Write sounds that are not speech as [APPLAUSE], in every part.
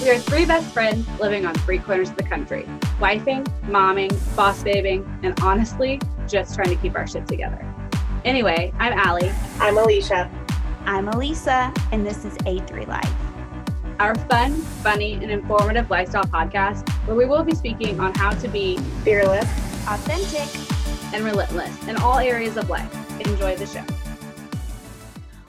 We are three best friends living on three corners of the country, wifing, momming, boss babing, and honestly, just trying to keep our shit together. Anyway, I'm Allie. I'm Alicia. I'm Elisa, and this is A3 Life. Our fun, funny, and informative lifestyle podcast where we will be speaking on how to be fearless, authentic, and relentless in all areas of life. Enjoy the show.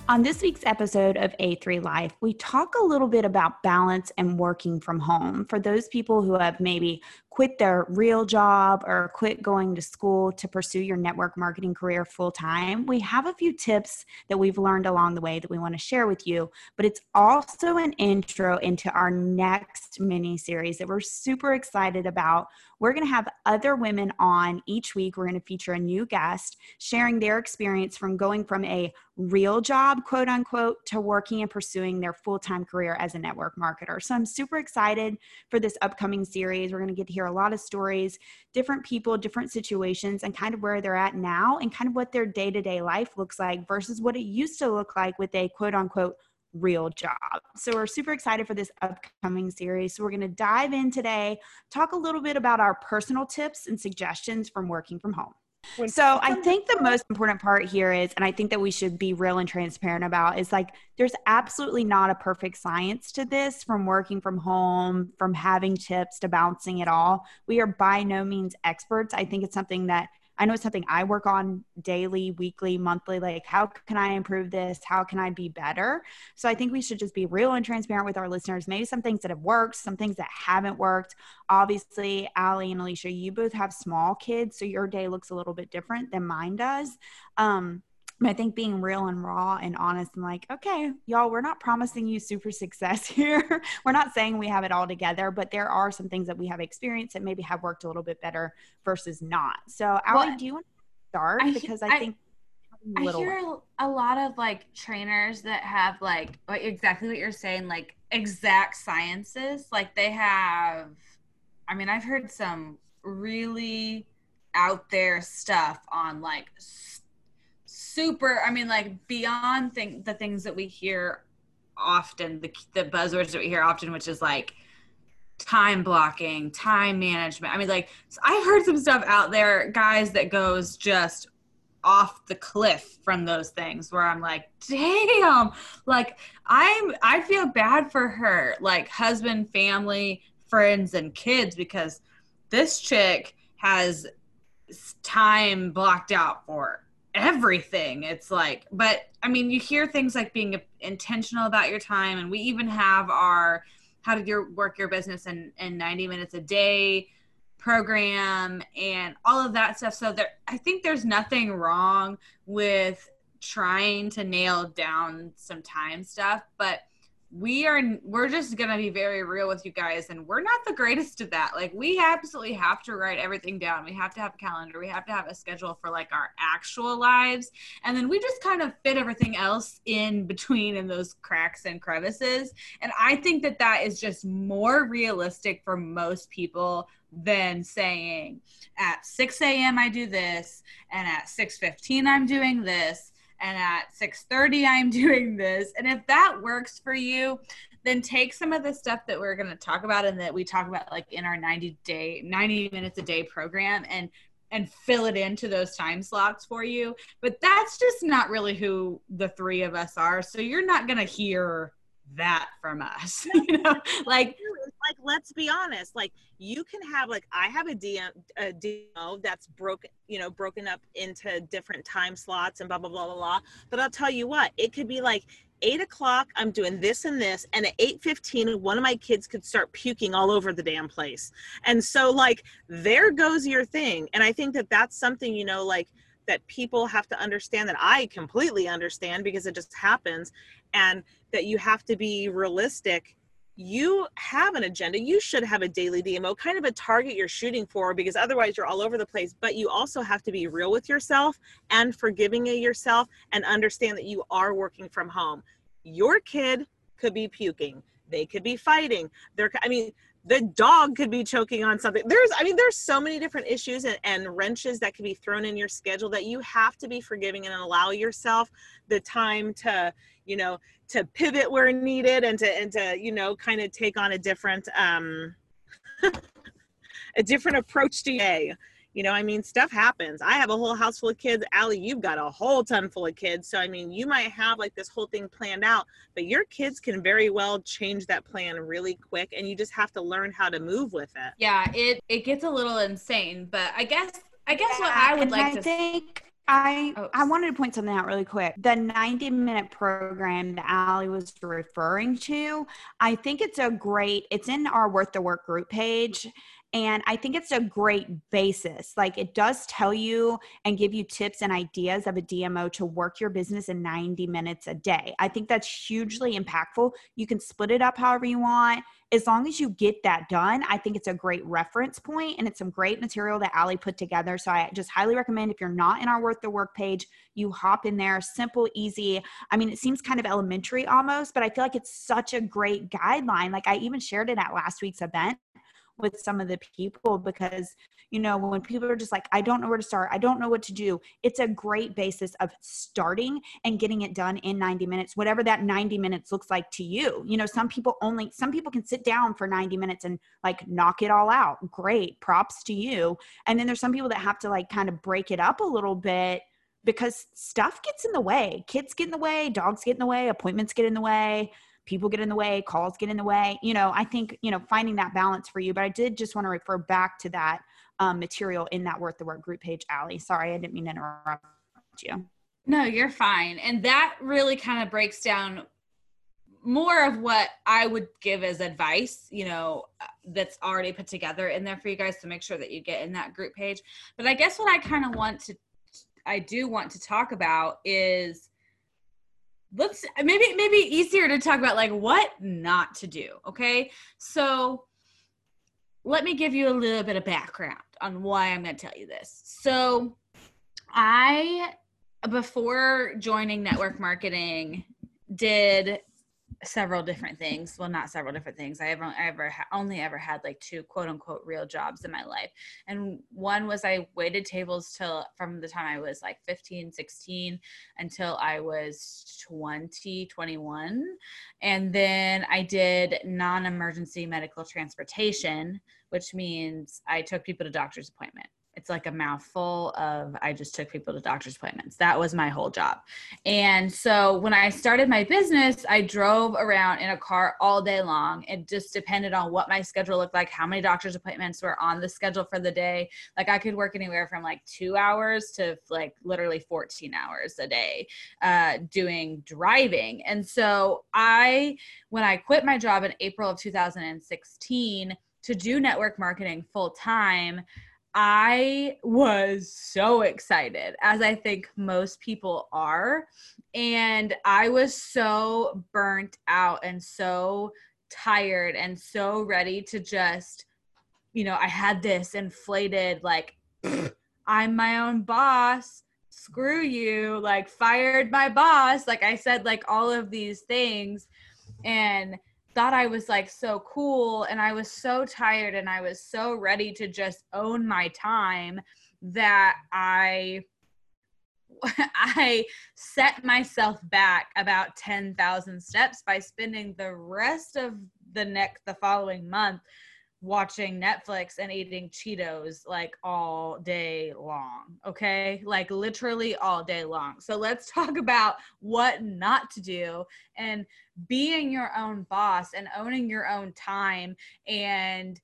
On this week's episode of A3 Life, we talk a little bit about balance and working from home. For those people who have maybe quit their real job or quit going to school to pursue your network marketing career full time. We have a few tips that we've learned along the way that we want to share with you, but it's also an intro into our next mini series that we're super excited about. We're going to have other women on each week. We're going to feature a new guest sharing their experience from going from a real job, quote unquote, to working and pursuing their full time career as a network marketer. So I'm super excited for this upcoming series. We're going to get to hear a lot of stories, different people, different situations, and kind of where they're at now and kind of what their day to day life looks like versus what it used to look like with a quote unquote real job. So we're super excited for this upcoming series. So we're going to dive in today, talk a little bit about our personal tips and suggestions from working from home. So I think the most important part here is, and I think that we should be real and transparent about, is like there's absolutely not a perfect science to this from working from home, from having tips to bouncing it all. We are by no means experts. I think it's something that I know it's something I work on daily, weekly, monthly. Like, how can I improve this? How can I be better? So I think we should just be real and transparent with our listeners. Maybe some things that have worked, some things that haven't worked. Obviously, Allie and Alicia, you both have small kids, so your day looks a little bit different than mine does. Um, I think being real and raw and honest and like, okay, y'all, we're not promising you super success [LAUGHS] here. we're not saying we have it all together, but there are some things that we have experienced that maybe have worked a little bit better versus not. So, Allie, well, do you want to start? I, because I, I think I hear a lot of like trainers that have like exactly what you're saying, like exact sciences. Like they have, I mean, I've heard some really out there stuff on like super i mean like beyond thing, the things that we hear often the, the buzzwords that we hear often which is like time blocking time management. I mean like i heard some stuff out there guys that goes just off the cliff from those things where i'm like damn. Like i'm i feel bad for her like husband family friends and kids because this chick has time blocked out for everything. It's like, but I mean, you hear things like being intentional about your time, and we even have our how to your work your business in in 90 minutes a day program and all of that stuff. So there, I think there's nothing wrong with trying to nail down some time stuff, but we are we're just gonna be very real with you guys and we're not the greatest at that. Like we absolutely have to write everything down. We have to have a calendar. We have to have a schedule for like our actual lives and then we just kind of fit everything else in between in those cracks and crevices and i think that that is just more realistic for most people than saying at 6 a.m i do this and at 6.15 i'm doing this and at 6:30 I'm [LAUGHS] doing this. And if that works for you, then take some of the stuff that we're going to talk about and that we talk about like in our 90 day 90 minutes a day program and and fill it into those time slots for you. But that's just not really who the three of us are. So you're not going to hear that from us [LAUGHS] you know like like let's be honest like you can have like i have a DM, a DMO that's broken you know broken up into different time slots and blah blah blah blah blah. But i'll tell you what it could be like eight o'clock i'm doing this and this and at 8.15 one of my kids could start puking all over the damn place. And so like there goes your thing. And i think that that's something you know like that people have to understand that I completely understand because it just happens. And that you have to be realistic you have an agenda. You should have a daily dmo kind of a target you're shooting for because otherwise you're all over the place. But you also have to be real with yourself and forgiving of yourself and understand that you are working from home. Your kid could be puking. They could be fighting. There i mean the dog could be choking on something. There's i mean there's so many different issues and, and, wrenches that can be thrown in your schedule that you have to be forgiving and allow yourself the time to you know to pivot where needed and to and to you know kind of take on a different um [LAUGHS] a different approach to a you know i mean stuff happens i have a whole house full of kids Allie, you've got a whole ton full of kids so i mean you might have like this whole thing planned out but your kids can very well change that plan really quick and you just have to learn how to move with it yeah it it gets a little insane but i guess i guess yeah, what i would like I to think I oh. I wanted to point something out really quick. The 90 minute program that Allie was referring to, I think it's a great, it's in our Worth the Work group page. And I think it's a great basis. Like it does tell you and give you tips and ideas of a DMO to work your business in 90 minutes a day. I think that's hugely impactful. You can split it up however you want. As long as you get that done, I think it's a great reference point and it's some great material that Allie put together. So I just highly recommend if you're not in our Worth the Work page, you hop in there. Simple, easy. I mean, it seems kind of elementary almost, but I feel like it's such a great guideline. Like I even shared it at last week's event with some of the people because you know when people are just like i don't know where to start. I don't know what to do it's a great basis of starting and getting it done in 90 minutes whatever that 90 minutes looks like to you. You know some people only some people can sit down for 90 minutes and like knock it all out. Great props to you. And then there's some people that have to like kind of break it up a little bit because stuff gets in the way. Kids get in the way dogs get in the way appointments get in the way people get in the way, calls get in the way. You know, I think, you know, finding that balance for you. But I did just want to refer back to that um, material in that Worth the Work group page, Allie. Sorry, I didn't mean to interrupt you. No, you're fine. And that really kind of breaks down more of what I would give as advice, you know, uh, that's already put together in there for you guys to make sure that you get in that group page. But I guess what I kind of want to, I do want to talk about is let's maybe maybe easier to talk about like what not to do okay? So let me give you a little bit of background on why i'm going to tell you this. So i before joining network marketing did several different things. Well, not several different things. I ever I ever only ever had like two quote unquote real jobs in my life. And one was I waited tables till from the time I was like 15, 16 until I was 20, 21. And then I did non-emergency medical transportation, which means I took people to doctor's appointment it's like a mouthful of I just took people to doctor's appointments. That was my whole job. And so when I started my business, I drove around in a car all day long. It just depended on what my schedule looked like, how many doctor's appointments were on the schedule for the day. Like I could work anywhere from like two hours to like literally 14 hours a day uh, doing driving. And so I, when I quit my job in April of 2016 to do network marketing full time, I was so excited, as I think most people are. And I was so burnt out and so tired and so ready to just, you know, I had this inflated, like, I'm my own boss. Screw you. Like, fired my boss. Like, I said, like, all of these things. And thought I was like so cool and I was so tired and I was so ready to just own my time that I [LAUGHS] I set myself back about 10,000 steps by spending the rest of the next the following month watching Netflix and eating Cheetos like all day long. Okay. Like literally all day long. So let's [LAUGHS] talk about what not to do and being your own boss and owning your own time and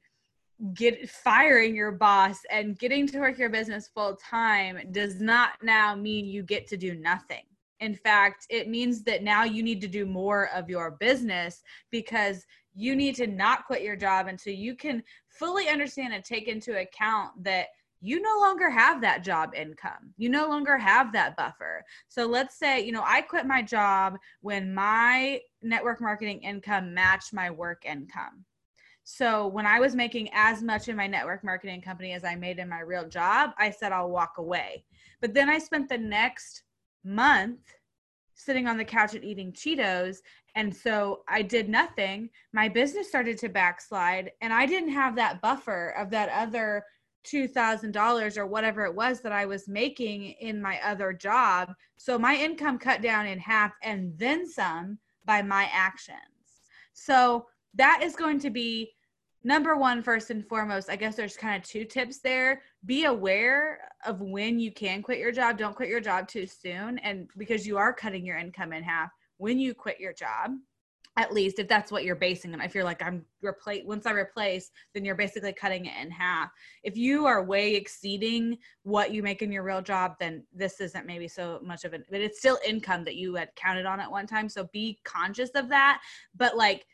get firing your boss and getting to work your business full time does not now mean you get to do nothing. In fact, it means that now you need to do more of your business because you need to not quit your job until you can fully understand and take into account that you no longer have that job income. You no longer have that buffer. So let's say, you know, I quit my job when my network marketing income matched my work income. So when I was making as much in my network marketing company as I made in my real job, I said I'll walk away. But then I spent the next month sitting on the couch and eating Cheetos And so I did nothing. My business started to backslide, and I didn't have that buffer of that other $2,000 or whatever it was that I was making in my other job. So my income cut down in half and then some by my actions. So that is going to be number one, first and foremost. I guess there's kind of two tips there. Be aware of when you can quit your job. Don't quit your job too soon. And because you are cutting your income in half when you quit your job at least if that's what you're basing on if you're like i'm replace once i replace then you're basically cutting it in half. If you are way exceeding what you make in your real job then this isn't maybe so much of it but it's still income that you had counted on at one time. So be conscious of that. But like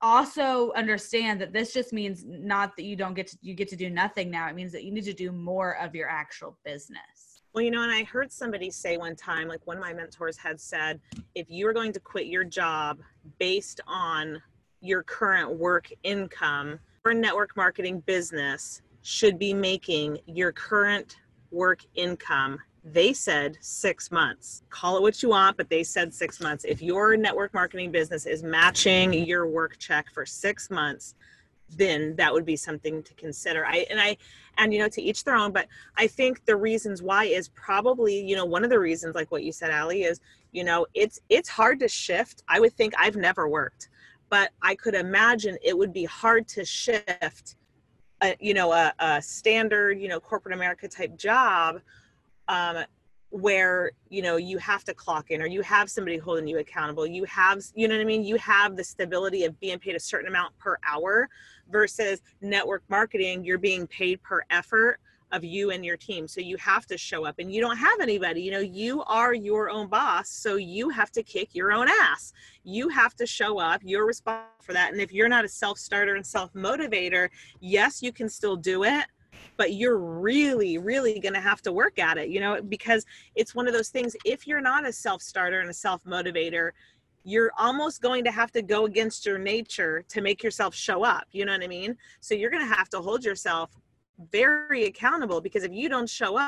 also understand that this just means not that you don't get to you get to do nothing now. It means that you need to do more of your actual business well, you know, and I heard somebody say one time, like one of my mentors had said, if you are going to quit your job based on your current work income, your network marketing business should be making your current work income. They said six months. Call it what you want, but they said six months. If your network marketing business is matching your work check for six months, then that would be something to consider. I and I and you know to each their own, but I think the reasons why is probably, you know, one of the reasons like what you said Allie is, you know, it's it's hard to shift. I would think I've never worked, but I could imagine it would be hard to shift a, you know, a, a standard, you know, corporate America type job um where you know you have to clock in or you have somebody holding you accountable. You have you know what i mean? You have the stability of being paid a certain amount per hour versus network marketing you're being paid per effort of you and your team. So you have to show up and you don't have anybody you know you are your own boss so you have to kick your own ass. You have to show up you're responsible for that and if you're not a self starter and self motivator yes you can still do it but you're really really going to have to work at it you know because it's one of those things if you're not a self starter and a self motivator you're almost going to have to go against your nature to make yourself show up you know what i mean so you're going to have to hold yourself very accountable because if you don't show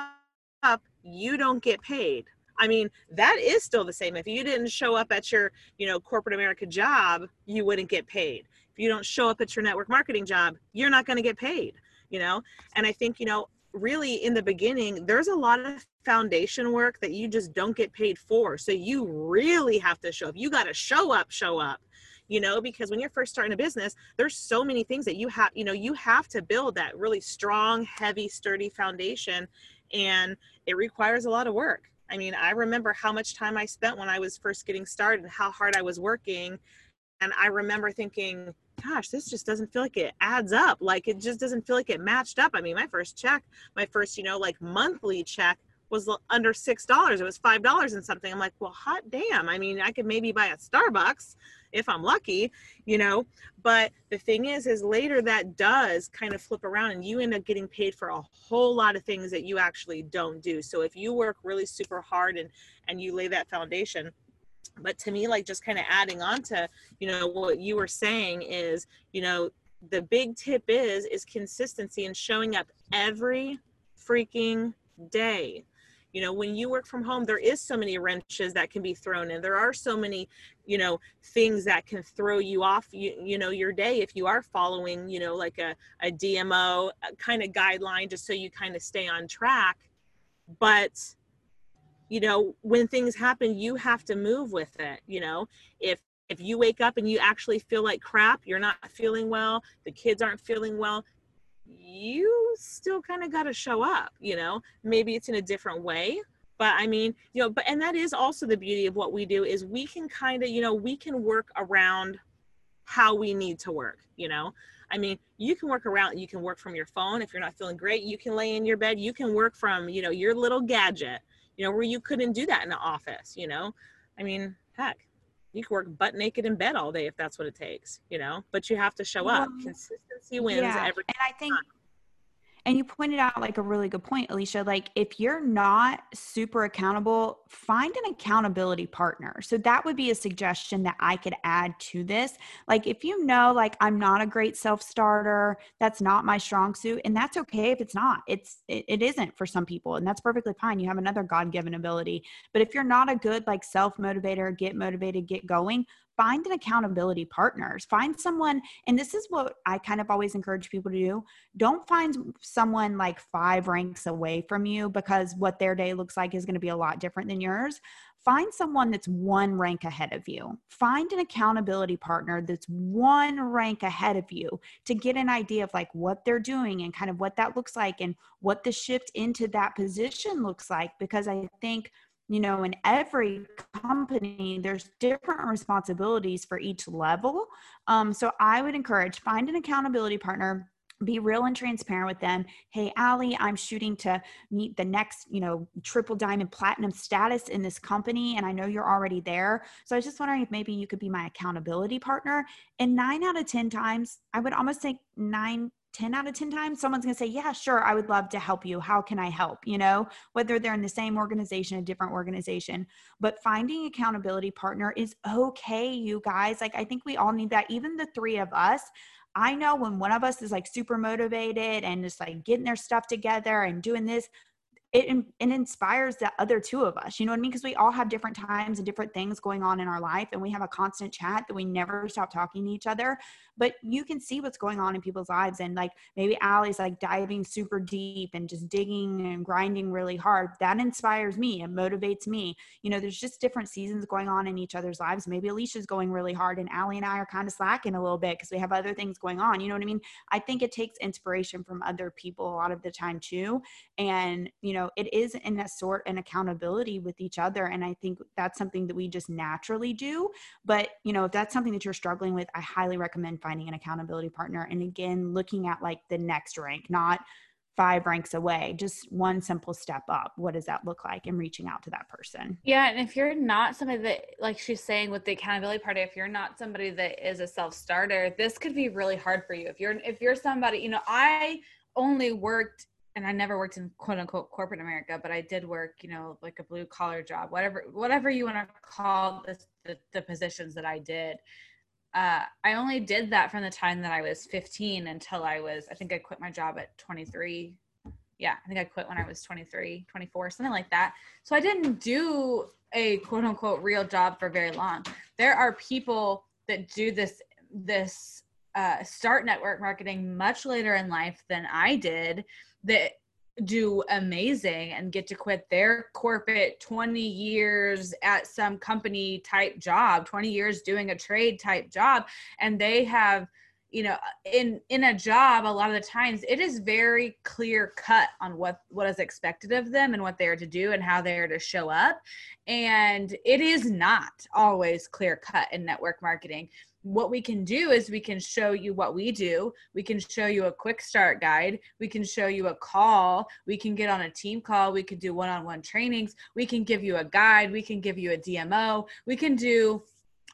up you don't get paid I mean, that is still the same. If you didn't show up at your, you know, corporate America job, you wouldn't get paid. If you don't show up at your network marketing job, you're not going to get paid you know? And i think you know really in the beginning there's a lot of foundation work that you just don't get paid for. So you really have to show up. You got to show up show up you know? Because when you're first starting a business there's so many things that you have you know you have to build that really strong heavy sturdy foundation and it requires a lot of work. I mean i remember how much time i spent when i was first getting started and how hard i was working and i remember thinking gosh, this just doesn't feel like it adds up. Like it just doesn't feel like it matched up. I mean, my first check, my first, you know, like monthly check was under six dollars. It was five dollars and something. I'm like, well, hot damn. I mean, I could maybe buy a Starbucks if I'm lucky, you know. But the thing is, is later that does kind of flip around and you end up getting paid for a whole lot of things that you actually don't do. So if you work really super hard and and you lay that foundation, but to me like just kind of adding on to you know what you were saying is you know the big tip is is consistency and showing up every freaking day. You know when you work from home there is so many wrenches that can be thrown in. There are so many you know things that can throw you off you, you know your day if you are following you know like a, a dmo uh, kind of guideline just so you kind of stay on track. But you know when things happen you have to move with it you know? If if you wake up and you actually feel like crap you're not feeling well the kids aren't feeling well you still kind of got to show up you know? Maybe it's in a different way but i mean you know but and that is also the beauty of what we do is we can kind of you know we can work around how we need to work you know? I mean you can work around you can work from your phone if you're not feeling great you can lay in your bed you can work from you know your little gadget you know, where you couldn't do that in the office, you know? I mean, heck, you could work butt naked in bed all day if that's what it takes, you know, but you have to show up. Consistency wins yeah. every And I think time. And you pointed out like a really good point, Alicia. Like, if you're not super accountable, find an accountability partner. So, that would be a suggestion that I could add to this. Like, if you know, like, I'm not a great self starter, that's not my strong suit, and that's okay if it's not. It's, it, it isn't for some people, and that's perfectly fine. You have another God given ability. But if you're not a good, like, self motivator, get motivated, get going, find an accountability partner find someone and this is what i kind of always encourage people to do don't find someone like five ranks away from you because what their day looks like is going to be a lot different than yours find someone that's one rank ahead of you. Find an accountability partner that's one rank ahead of you to get an idea of like what they're doing and kind of what that looks like and what the shift into that position looks like. Because I think, you know, in every company, there's different responsibilities for each level. Um, so I would encourage find an accountability partner be real and transparent with them. Hey, Allie, I'm shooting to meet the next, you know, triple diamond platinum status in this company. And I know you're already there. So I was just wondering if maybe you could be my accountability partner. And nine out of 10 times, I would almost say nine, 10 out of 10 times, someone's going to say, Yeah, sure, I would love to help you. How can I help? You know, whether they're in the same organization, a different organization. But finding accountability partner is okay, you guys. Like, I think we all need that. Even the three of us, I know when one of us is like super motivated and just like getting their stuff together and doing this, it, it inspires the other two of us. You know what I mean? Because we all have different times and different things going on in our life, and we have a constant chat that we never stop talking to each other. But you can see what's going on in people's lives, and like maybe Allie's like diving super deep and just digging and grinding really hard. That inspires me and motivates me. You know, there's just different seasons going on in each other's lives. Maybe Alicia's going really hard, and Allie and I are kind of slacking a little bit because we have other things going on. You know what I mean? I think it takes inspiration from other people a lot of the time too, and you know it is in a sort an accountability with each other and i think that's something that we just naturally do but you know if that's something that you're struggling with i highly recommend finding an accountability partner and again looking at like the next rank not five ranks away just one simple step up. What does that look like? And reaching out to that person. Yeah and if you're not somebody that like she's saying with the accountability party if you're not somebody that is a self-starter this could be really hard for you. If you're if you're somebody you know i only worked and I never worked in quote unquote corporate America, but I did work, you know, like a blue collar job, whatever, whatever you want to call the, the positions that I did. Uh, I only did that from the time that I was 15 until I was, I think I quit my job at 23. Yeah, I think I quit when I was 23, 24, something like that. So I didn't do a quote unquote real job for very long. There are people that do this, this, uh, start network marketing much later in life than I did that do amazing and get to quit their corporate 20 years at some company type job 20 years doing a trade type job. And they have you know in in a job a lot of the times it is very clear cut on what what is expected of them and what they are to do and how they are to show up and it is not always clear cut in network marketing what we can do is we can show you what we do. We can show you a quick start guide. We can show you a call. We can get on a team call. We can do one on one trainings. We can give you a guide. We can give you a DMO. We can do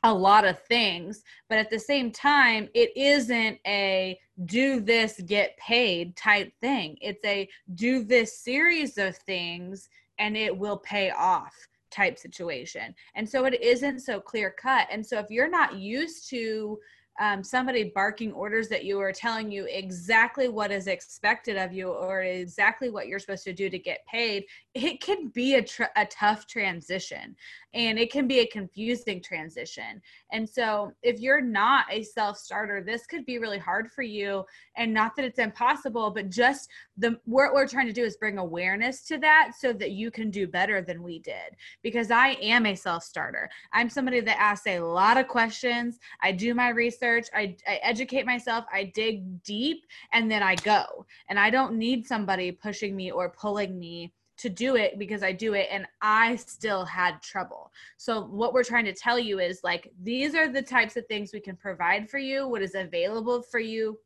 a lot of things. But at the same time, it isn't a do this, get paid type thing. It's a do this series of things and it will pay off type situation. And so it isn't so clear cut. And so if you're not used to um, somebody barking orders that you are telling you exactly what is expected of you or exactly what you're supposed to do to get paid, it can be a, tr- a tough transition and it can be a confusing transition. And so, if you're not a self starter, this could be really hard for you. And not that it's impossible, but just the what we're trying to do is bring awareness to that so that you can do better than we did. Because I am a self starter. I'm somebody that asks a lot of questions. I do my research, I, I educate myself, I dig deep, and then I go. And I don't need somebody pushing me or pulling me to do it because I do it and I still had trouble. So what we're trying to tell you is like these are the types of things we can provide for you, what is available for you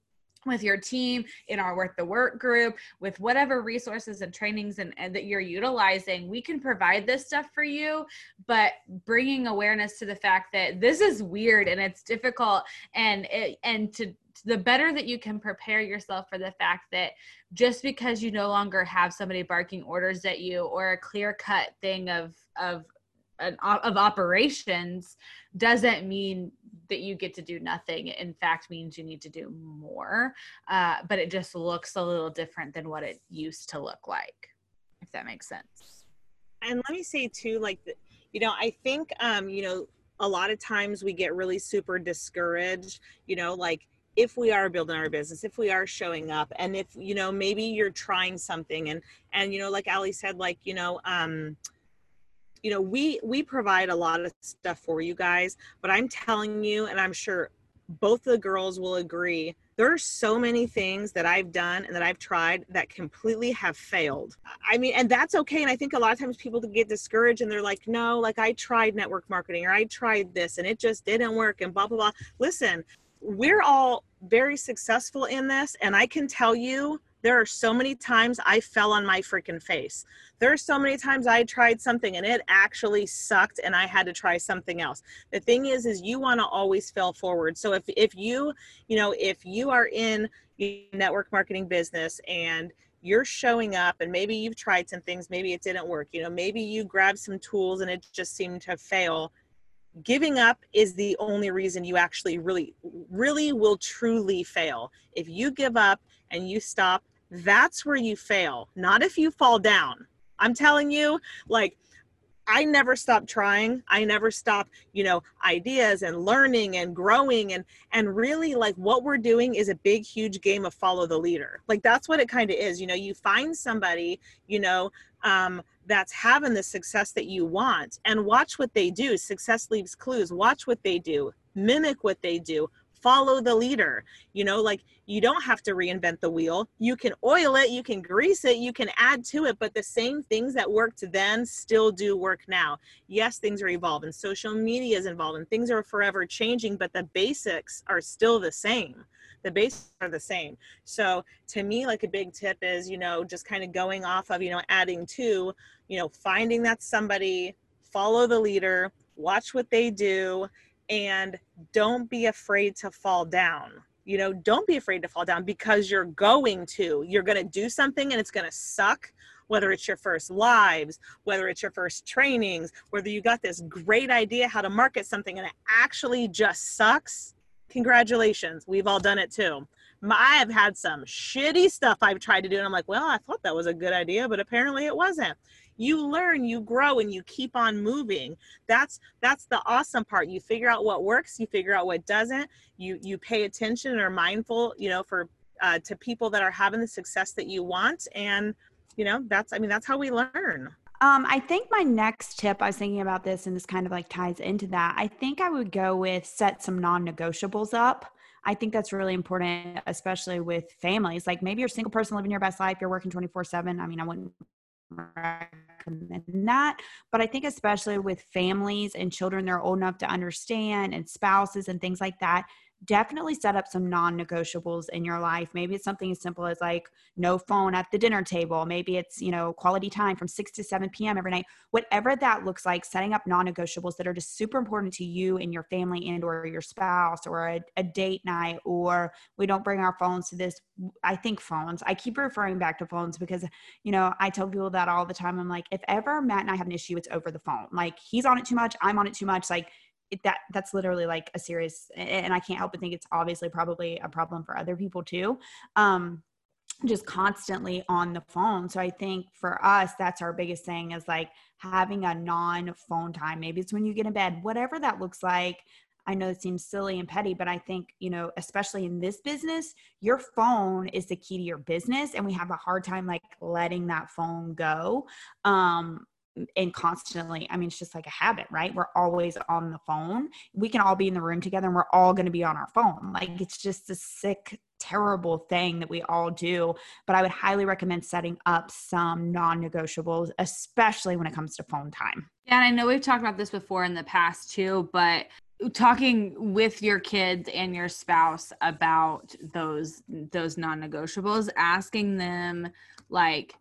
with your team in our worth the work group with whatever resources and trainings and, and, that you're utilizing we can provide this stuff for you. But bringing awareness to the fact that this is weird and it's difficult and it, and to the better that you can prepare yourself for the fact that just because you no longer have somebody barking orders at you or a clear cut thing of of of operations doesn't mean that you get to do nothing in fact means you need to do more uh, but it just looks a little different than what it used to look like if that makes sense. And let me say too like you know i think um you know a lot of times we get really super discouraged, you know, like if we are building our business if we are showing up and if you know maybe you're trying something and and you know like Allie said like you know um you know we we provide a lot of stuff for you guys but i'm telling you and i'm sure both the girls will agree there are so many things that I've done and that I've tried that completely have failed. I mean, and that's okay. And I think a lot of times people get discouraged and they're like, no, like I tried network marketing or I tried this and it just didn't work and blah, blah, blah. Listen, we're all very successful in this. And I can tell you, there are so many times I fell on my freaking face. There are so many times I tried something and it actually sucked and I had to try something else. The thing is is you want to always fail forward. So if if you, you know, if you are in network marketing business and you're showing up and maybe you've tried some things, maybe it didn't work. You know, maybe you grabbed some tools and it just seemed to fail giving up is the only reason you actually really really will truly fail if you give up and you stop that's where you fail not if you fall down i'm telling you like I never stop trying. I never stop, you know, ideas and learning and growing and and really like what we're doing is a big huge game of follow the leader. Like that's what it kind of is. You know, you find somebody, you know, um that's having the success that you want and watch what they do. Success leaves clues. Watch what they do. Mimic what they do follow the leader. You know like you don't have to reinvent the wheel. You can oil it you can grease it you can add to it but the same things that worked then still do work now. Yes things are evolving. Social media is involved and things are forever changing but the basics are still the same. The basics are the same. So to me like a big tip is you know just kind of going off of you know adding to you know finding that somebody follow the leader watch what they do and don't be afraid to fall down. You know don't be afraid to fall down because you're going to. You're going to do something and it's going to suck whether it's your first lives whether it's your first trainings whether you got this great idea how to market something and it actually just sucks. Congratulations we've all done it too. I have had some shitty stuff I've tried to do, and I'm like, well, I thought that was a good idea, but apparently it wasn't you learn you grow and you keep on moving that's that's the awesome part you figure out what works you figure out what doesn't you you pay attention and are mindful you know for uh, to people that are having the success that you want and you know that's i mean that's how we learn um, I think my next tip, I was thinking about this and this kind of like ties into that. I think I would go with set some non negotiables up. I think that's really important, especially with families. Like maybe you're a single person living your best life, you're working 24 7. I mean, I wouldn't recommend that. But I think, especially with families and children, they're old enough to understand, and spouses and things like that, definitely set up some non-negotiables in your life. Maybe it's something as simple as like no phone at the dinner table. Maybe it's you know quality time from 6 to 7 p.m every night. Whatever that looks like setting up non-negotiables that are just super important to you and your family and or your spouse or a, a date night or we don't bring our phones to this i think phones. I keep referring back to phones because you know i tell people that all the time. I'm like if ever matt and i have an issue it's over the phone. Like he's on it too much i'm on it too much. Like it, that that's literally like a serious and i can't help but think it's obviously probably a problem for other people too um just constantly on the phone so i think for us that's our biggest thing is like having a non phone time maybe it's when you get in bed whatever that looks like I know it seems silly and petty, but I think, you know, especially in this business, your phone is the key to your business. And we have a hard time like letting that phone go. Um, and constantly i mean it's just like a habit right? We're always on the phone. We can all be in the room together and we're all going to be on our phone. Like it's just a sick terrible thing that we all do but i would highly recommend setting up some non-negotiables especially when it comes to phone time. Yeah and i know we've talked about this before in the past too but talking with your kids and your spouse about those those non-negotiables asking them like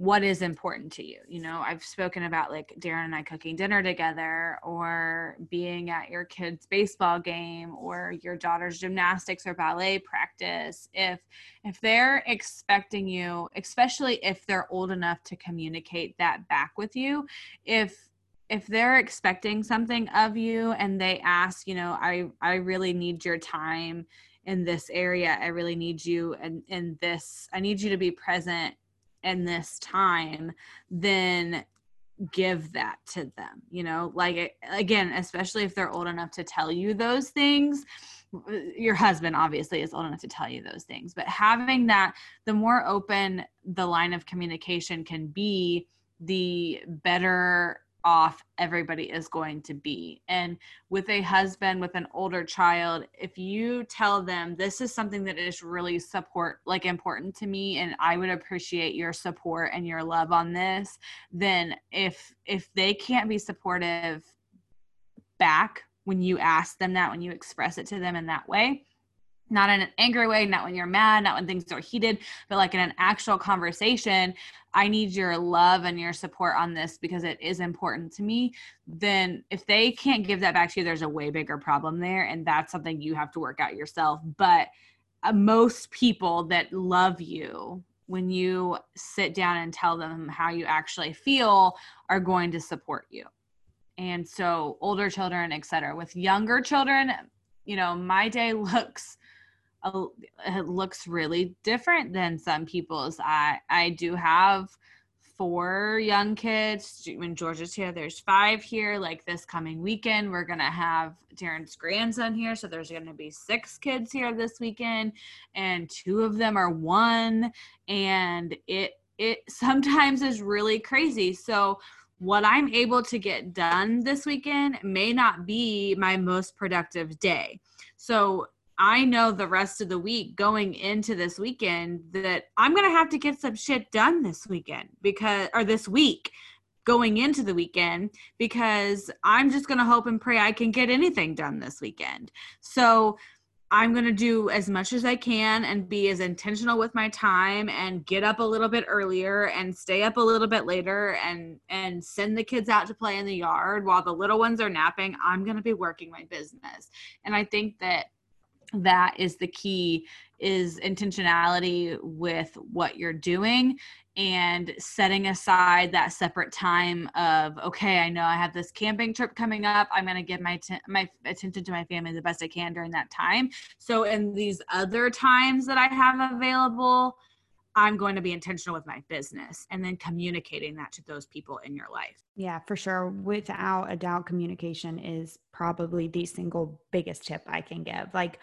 what is important to you. You know, I've spoken about like Darren and I cooking dinner together or being at your kid's baseball game or your daughter's gymnastics or ballet practice. If if they're expecting you, especially if they're old enough to communicate that back with you, if if they're expecting something of you and they ask, you know, I I really need your time in this area. I really need you and in, in this I need you to be present in this time, then give that to them you know? Like again especially if they're old enough to tell you those things your husband obviously is old enough to tell you those things but having that the more open the line of communication can be the better off everybody is going to be. And with a husband with an older child, if you tell them this is something that is really support like important to me and I would appreciate your support and your love on this, then if if they can't be supportive back when you ask them that, when you express it to them in that way, not in an angry way, not when you're mad, not when things are heated, but like in an actual conversation, I need your love and your support on this because it is important to me. Then, if they can't give that back to you, there's a way bigger problem there. And that's something you have to work out yourself. But uh, most people that love you, when you sit down and tell them how you actually feel, are going to support you. And so, older children, etc. With younger children, you know, my day [LAUGHS] looks a, it looks really different than some people's. I I do have four young kids. When Georgia's here, there's five here. Like this coming weekend, we're gonna have Darren's grandson here, so there's gonna be six kids here this weekend, and two of them are one, and it it [LAUGHS] sometimes is really crazy. So what I'm able to get done this weekend may not be my most productive day. So I know the rest of the week going into this weekend that I'm going to have to get some shit done this weekend because, or this week going into the weekend because I'm just going to hope and pray I can get anything done this weekend. So I'm going to do as much as I can and be as intentional with my time and get up a little bit earlier and stay up a little bit later and and send the kids out to play in the yard while the little ones are napping. I'm going to be working my business. And I think that that is the key is intentionality with what you're doing and setting aside that separate time of okay i know i have this camping trip coming up. I'm going to give my t- my attention to my family the best i can during that time. So in these other times that i have available I'm going to be intentional with my business and then communicating that to those people in your life. Yeah, for sure. Without a doubt, communication is probably the single biggest tip I can give. Like,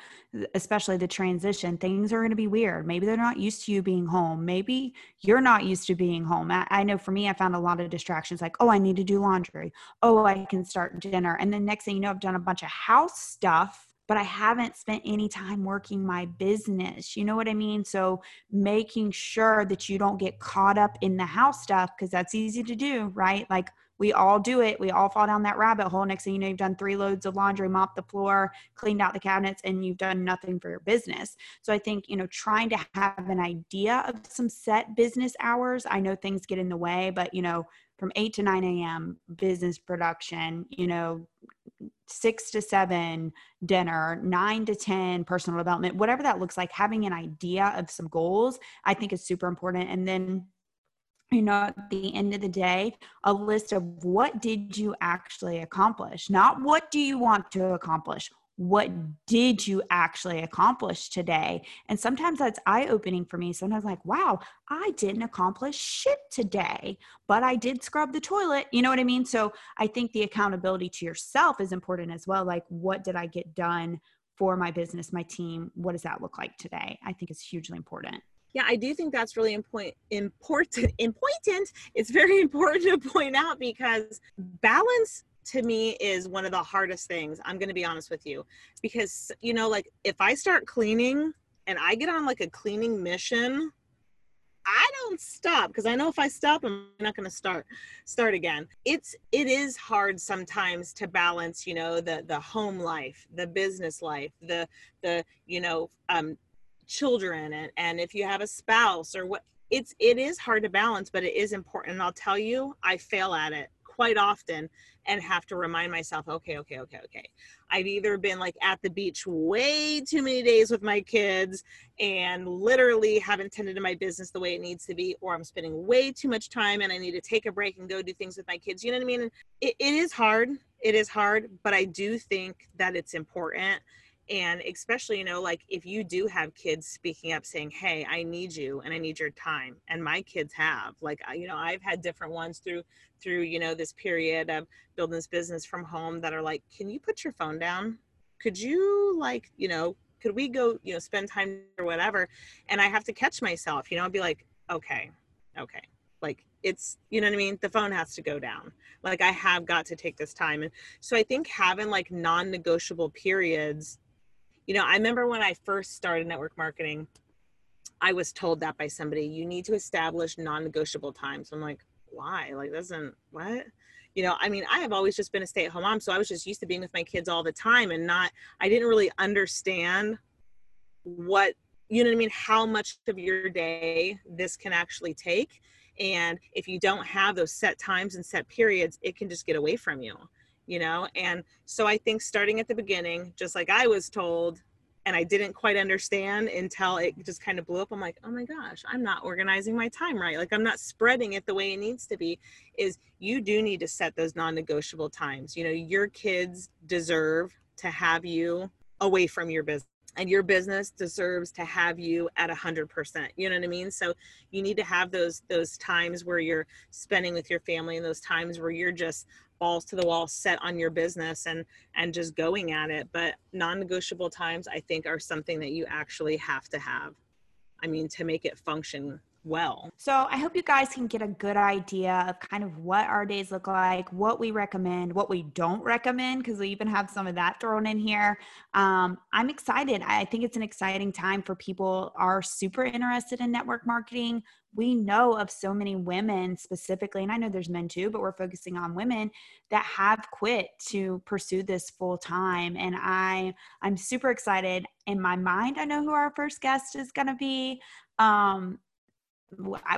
especially the transition, things are going to be weird. Maybe they're not used to you being home. Maybe you're not used to being home. I, I know for me, I found a lot of distractions like, oh, I need to do laundry. Oh, I can start dinner. And then next thing you know, I've done a bunch of house stuff but I haven't spent any time working my business. You know what I mean? So making sure that you don't get caught up in the house stuff because that's easy to do, right? Like we all do it. We all fall down that rabbit hole. Next thing you know, you've done three loads of laundry, mopped the floor, cleaned out the cabinets, and you've done nothing for your business. So I think, you know, trying to have an idea of some set business hours. I know things get in the way, but, you know, from 8 to 9 a.m., business production, you know, six to seven dinner, nine to 10 personal development, whatever that looks like, having an idea of some goals, I think is super important. And then you know at the end of the day a list of what did you actually accomplish not what do you want to accomplish what did you actually accomplish today? And sometimes that's eye opening for me. Sometimes, like, wow, I didn't accomplish shit today, but I did scrub the toilet. You know what I mean? So I think the accountability to yourself is important as well. Like, what did I get done for my business, my team? What does that look like today? I think it's hugely important. Yeah, I do think that's really important. Important. [LAUGHS] Important. It's very [LAUGHS] important to point out because balance to me is one of the hardest things. I'm going to be honest with you because you know like if I start cleaning and I get on like a cleaning mission, I don't stop because I know if I stop I'm not going to start start again. It's it is hard sometimes to balance, you know, the the home life, the business life, the the you know, um children and and if you have a spouse or what it's it is hard to balance but it is important and I'll tell you I fail at it quite often and have to remind myself, okay, okay, okay, okay. I've either been like at the beach way too many days with my kids and literally haven't tended to my business the way it needs to be, or I'm spending way too much time and I need to take a break and go do things with my kids. You know what I mean? It, it is hard. It is hard, but I do think that it's important. And especially you know like if you do have kids speaking up saying hey i need you and i need your time and my kids have like you know i've had different ones through through you know this period of building this business from home that are like can you put your phone down? Could you like you know could we go you know spend time or whatever? And i have to catch myself you know i'd be like okay okay. Like it's you know what i mean? The phone has to go down. Like i have got to take this time. And so i think having like non-negotiable periods you know, I remember when I first started network marketing, I was told that by somebody, you need to establish non-negotiable times. I'm like, why? Like, doesn't what? You know, I mean, I have always just been a stay-at-home mom, so I was just used to being with my kids all the time and not. I didn't really understand what you know what I mean, how much of your day this can actually take. And if you don't have those set times and set periods, it can just get away from you you know? And so i think starting at the beginning just like i was told and i didn't quite understand until it just kind of blew up i'm like oh my gosh i'm not organizing my time right. Like i'm not spreading it the way it needs to be is you do need to set those non-negotiable times. You know your kids deserve to have you away from your business and your business deserves to have you at a hundred percent you know what i mean? So you need to have those those times where you're spending with your family and those times where you're just balls to the wall set on your business and and just going at it. But non-negotiable times i think are something that you actually have to have. I mean to make it function well. So I hope you guys can get a good idea of kind of what our days look like, what we recommend, what we don't recommend, because we even have some of that thrown in here. Um, I'm excited. I think it's an exciting time for people are super interested in network marketing. We know of so many women specifically, and I know there's men too, but we're focusing on women that have quit to pursue this full time. And I I'm super excited. In my mind, I know who our first guest is going to be. Um,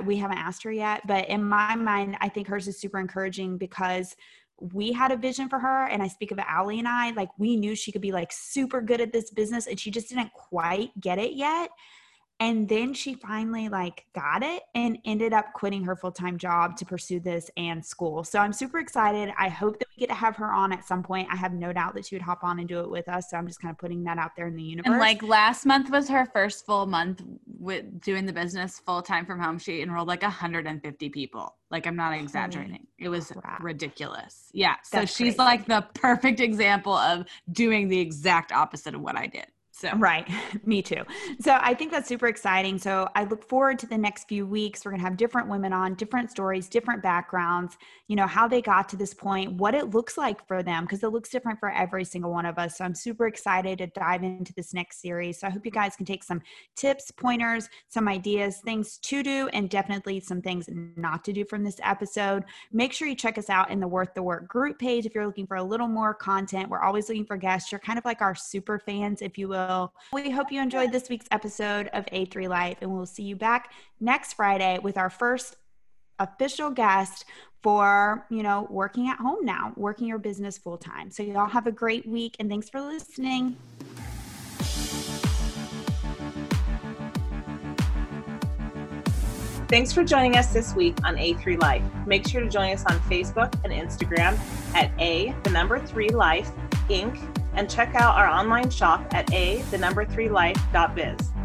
we haven't asked her yet, but in my mind, I think hers is super encouraging because we had a vision for her. And I speak of Allie and I, like we knew she could be like super good at this business and she just didn't quite get it yet and then she finally like got it and ended up quitting her full-time job to pursue this and school. So i'm super excited. I hope that we get to have her on at some point. I have no doubt that she would hop on and do it with us. So i'm just kind of putting that out there in the universe and like last month was her first full month with doing the business full-time from home. She enrolled like 150 people. Like i'm not exaggerating. It was crap. ridiculous. Yeah. So That's she's crazy. like the perfect example of doing the exact opposite of what i did so right, [LAUGHS] me too. So I think that's super exciting. So I look forward to the next few weeks. We're gonna have different women on, different stories, different backgrounds. You know how they got to this point, what it looks like for them, because it looks different for every single one of us. So I'm super excited to dive into this next series. So I hope you guys can take some tips, pointers, some ideas, things to do, and definitely some things not to do from this episode. Make sure you check us out in the Worth the Work group page if you're looking for a little more content. We're always looking for guests. You're kind of like our super fans, if you will we hope you enjoyed this week's episode of A3 Life, and we'll see you back next Friday with our first official guest for, you know, working at home now, working your business full time. So, y'all have a great week, and thanks for listening. Thanks for joining us this week on A3 Life. Make sure to join us on Facebook and Instagram at A, the number three life, Inc and check out our online shop at a the number three life.biz.